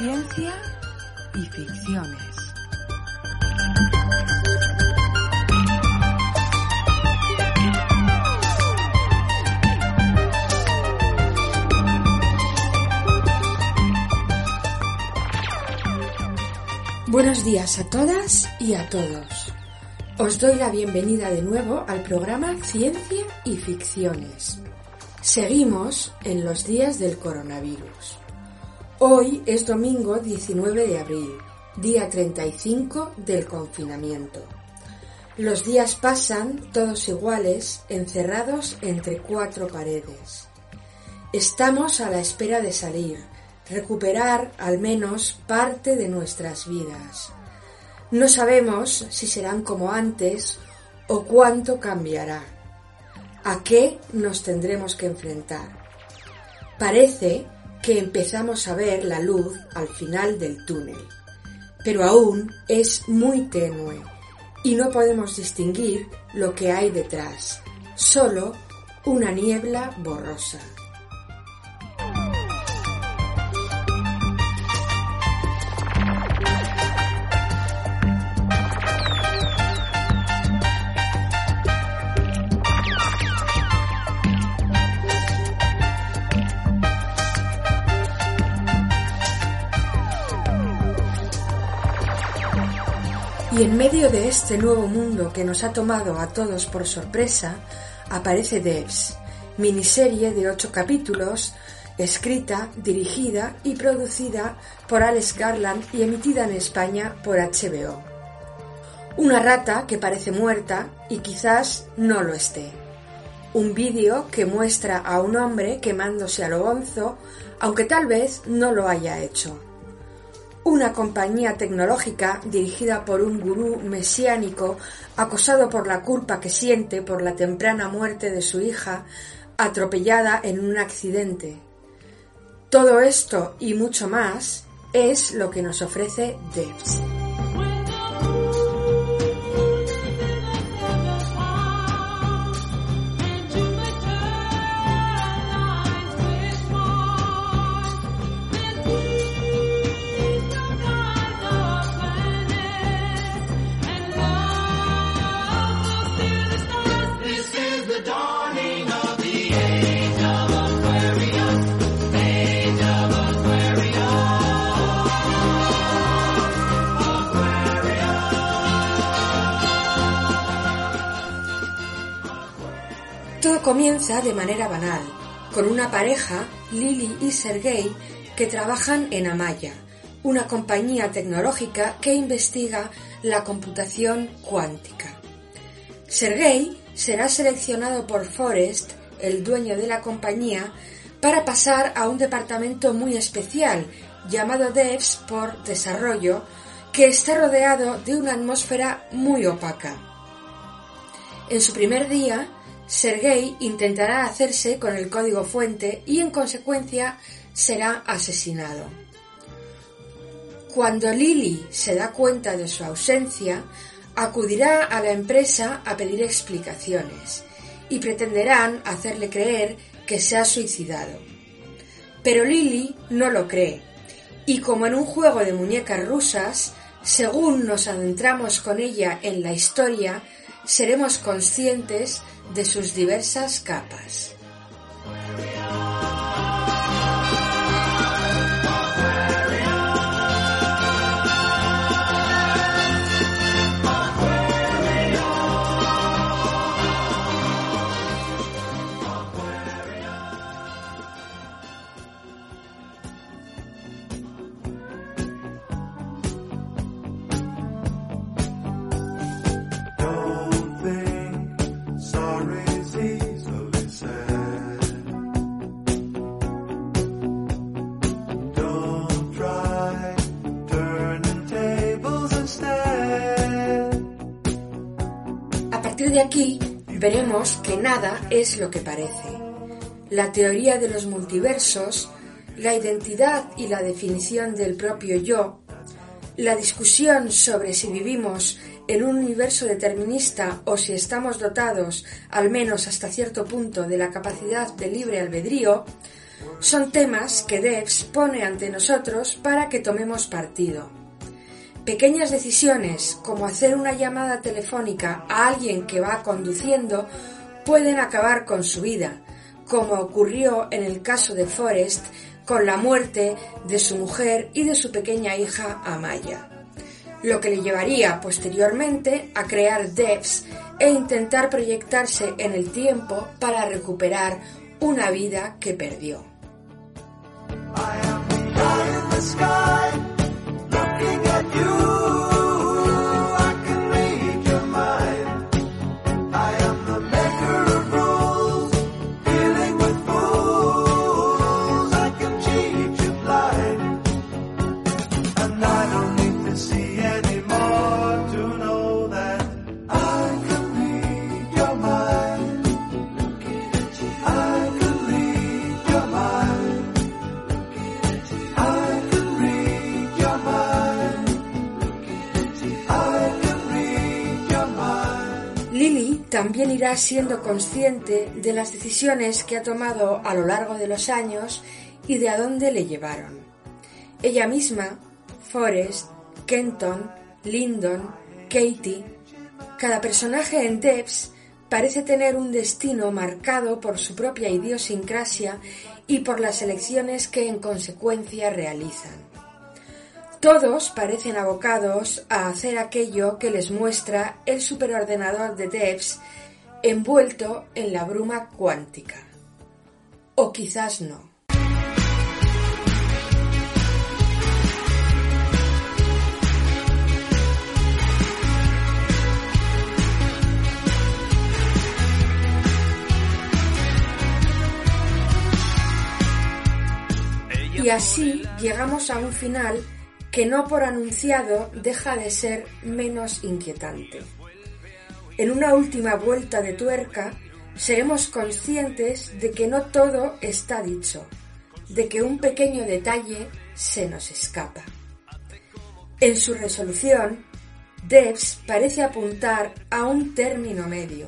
ciencia y ficciones. Buenos días a todas y a todos. Os doy la bienvenida de nuevo al programa Ciencia y Ficciones. Seguimos en los días del coronavirus. Hoy es domingo 19 de abril, día 35 del confinamiento. Los días pasan todos iguales, encerrados entre cuatro paredes. Estamos a la espera de salir, recuperar al menos parte de nuestras vidas. No sabemos si serán como antes o cuánto cambiará. ¿A qué nos tendremos que enfrentar? Parece que empezamos a ver la luz al final del túnel, pero aún es muy tenue y no podemos distinguir lo que hay detrás, solo una niebla borrosa. Y en medio de este nuevo mundo que nos ha tomado a todos por sorpresa, aparece Devs, miniserie de ocho capítulos, escrita, dirigida y producida por Alex Garland y emitida en España por HBO. Una rata que parece muerta y quizás no lo esté. Un vídeo que muestra a un hombre quemándose a lo bonzo, aunque tal vez no lo haya hecho una compañía tecnológica dirigida por un gurú mesiánico acosado por la culpa que siente por la temprana muerte de su hija atropellada en un accidente. Todo esto y mucho más es lo que nos ofrece Devs. Todo comienza de manera banal, con una pareja, Lily y Sergei, que trabajan en Amaya, una compañía tecnológica que investiga la computación cuántica. Sergei será seleccionado por Forrest, el dueño de la compañía, para pasar a un departamento muy especial llamado Devs por Desarrollo, que está rodeado de una atmósfera muy opaca. En su primer día, Sergei intentará hacerse con el código fuente y en consecuencia será asesinado. Cuando Lily se da cuenta de su ausencia, acudirá a la empresa a pedir explicaciones y pretenderán hacerle creer que se ha suicidado. Pero Lily no lo cree y como en un juego de muñecas rusas, según nos adentramos con ella en la historia, seremos conscientes de sus diversas capas. De aquí veremos que nada es lo que parece. La teoría de los multiversos, la identidad y la definición del propio yo, la discusión sobre si vivimos en un universo determinista o si estamos dotados, al menos hasta cierto punto, de la capacidad de libre albedrío, Son temas que Debs pone ante nosotros para que tomemos partido. Pequeñas decisiones, como hacer una llamada telefónica a alguien que va conduciendo, pueden acabar con su vida, como ocurrió en el caso de Forrest con la muerte de su mujer y de su pequeña hija Amaya, lo que le llevaría posteriormente a crear Devs e intentar proyectarse en el tiempo para recuperar una vida que perdió. También irá siendo consciente de las decisiones que ha tomado a lo largo de los años y de a dónde le llevaron. Ella misma, Forrest, Kenton, Lyndon, Katie, cada personaje en Debs parece tener un destino marcado por su propia idiosincrasia y por las elecciones que en consecuencia realizan. Todos parecen abocados a hacer aquello que les muestra el superordenador de Debs envuelto en la bruma cuántica. O quizás no. Y así llegamos a un final que no por anunciado deja de ser menos inquietante. En una última vuelta de tuerca, seremos conscientes de que no todo está dicho, de que un pequeño detalle se nos escapa. En su resolución, Debs parece apuntar a un término medio,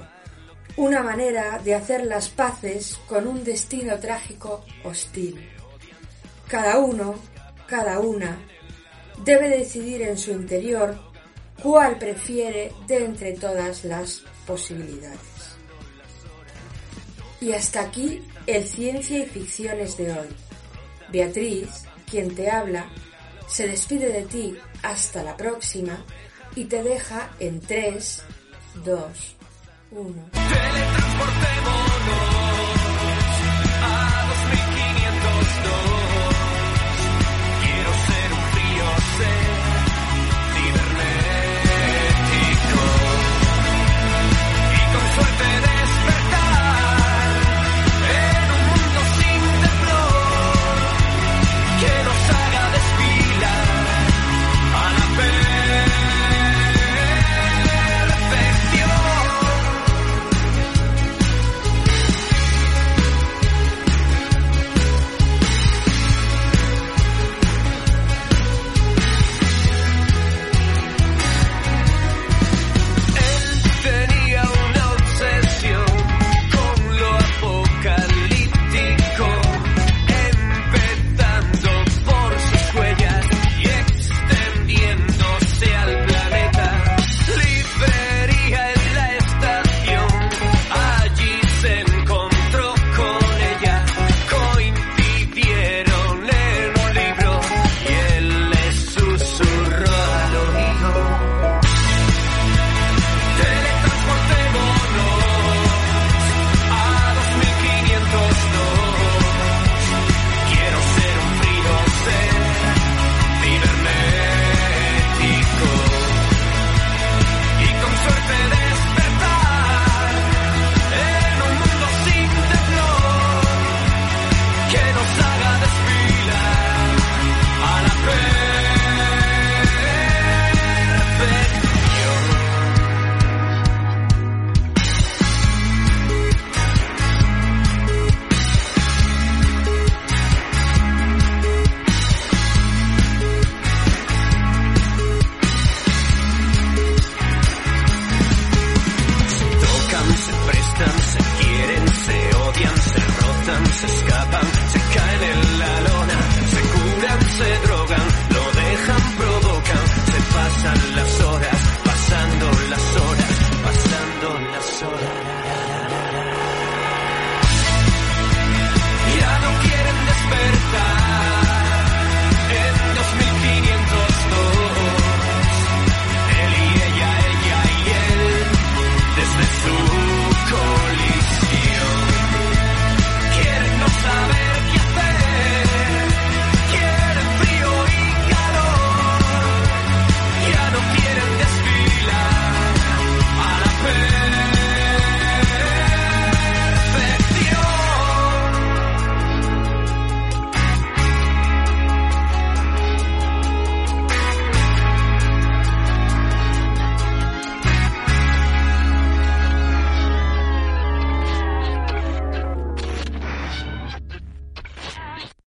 una manera de hacer las paces con un destino trágico hostil. Cada uno, cada una, debe decidir en su interior cuál prefiere de entre todas las posibilidades. Y hasta aquí el Ciencia y Ficciones de hoy. Beatriz, quien te habla, se despide de ti hasta la próxima y te deja en 3, 2, 1. Teletransportémonos a 2015.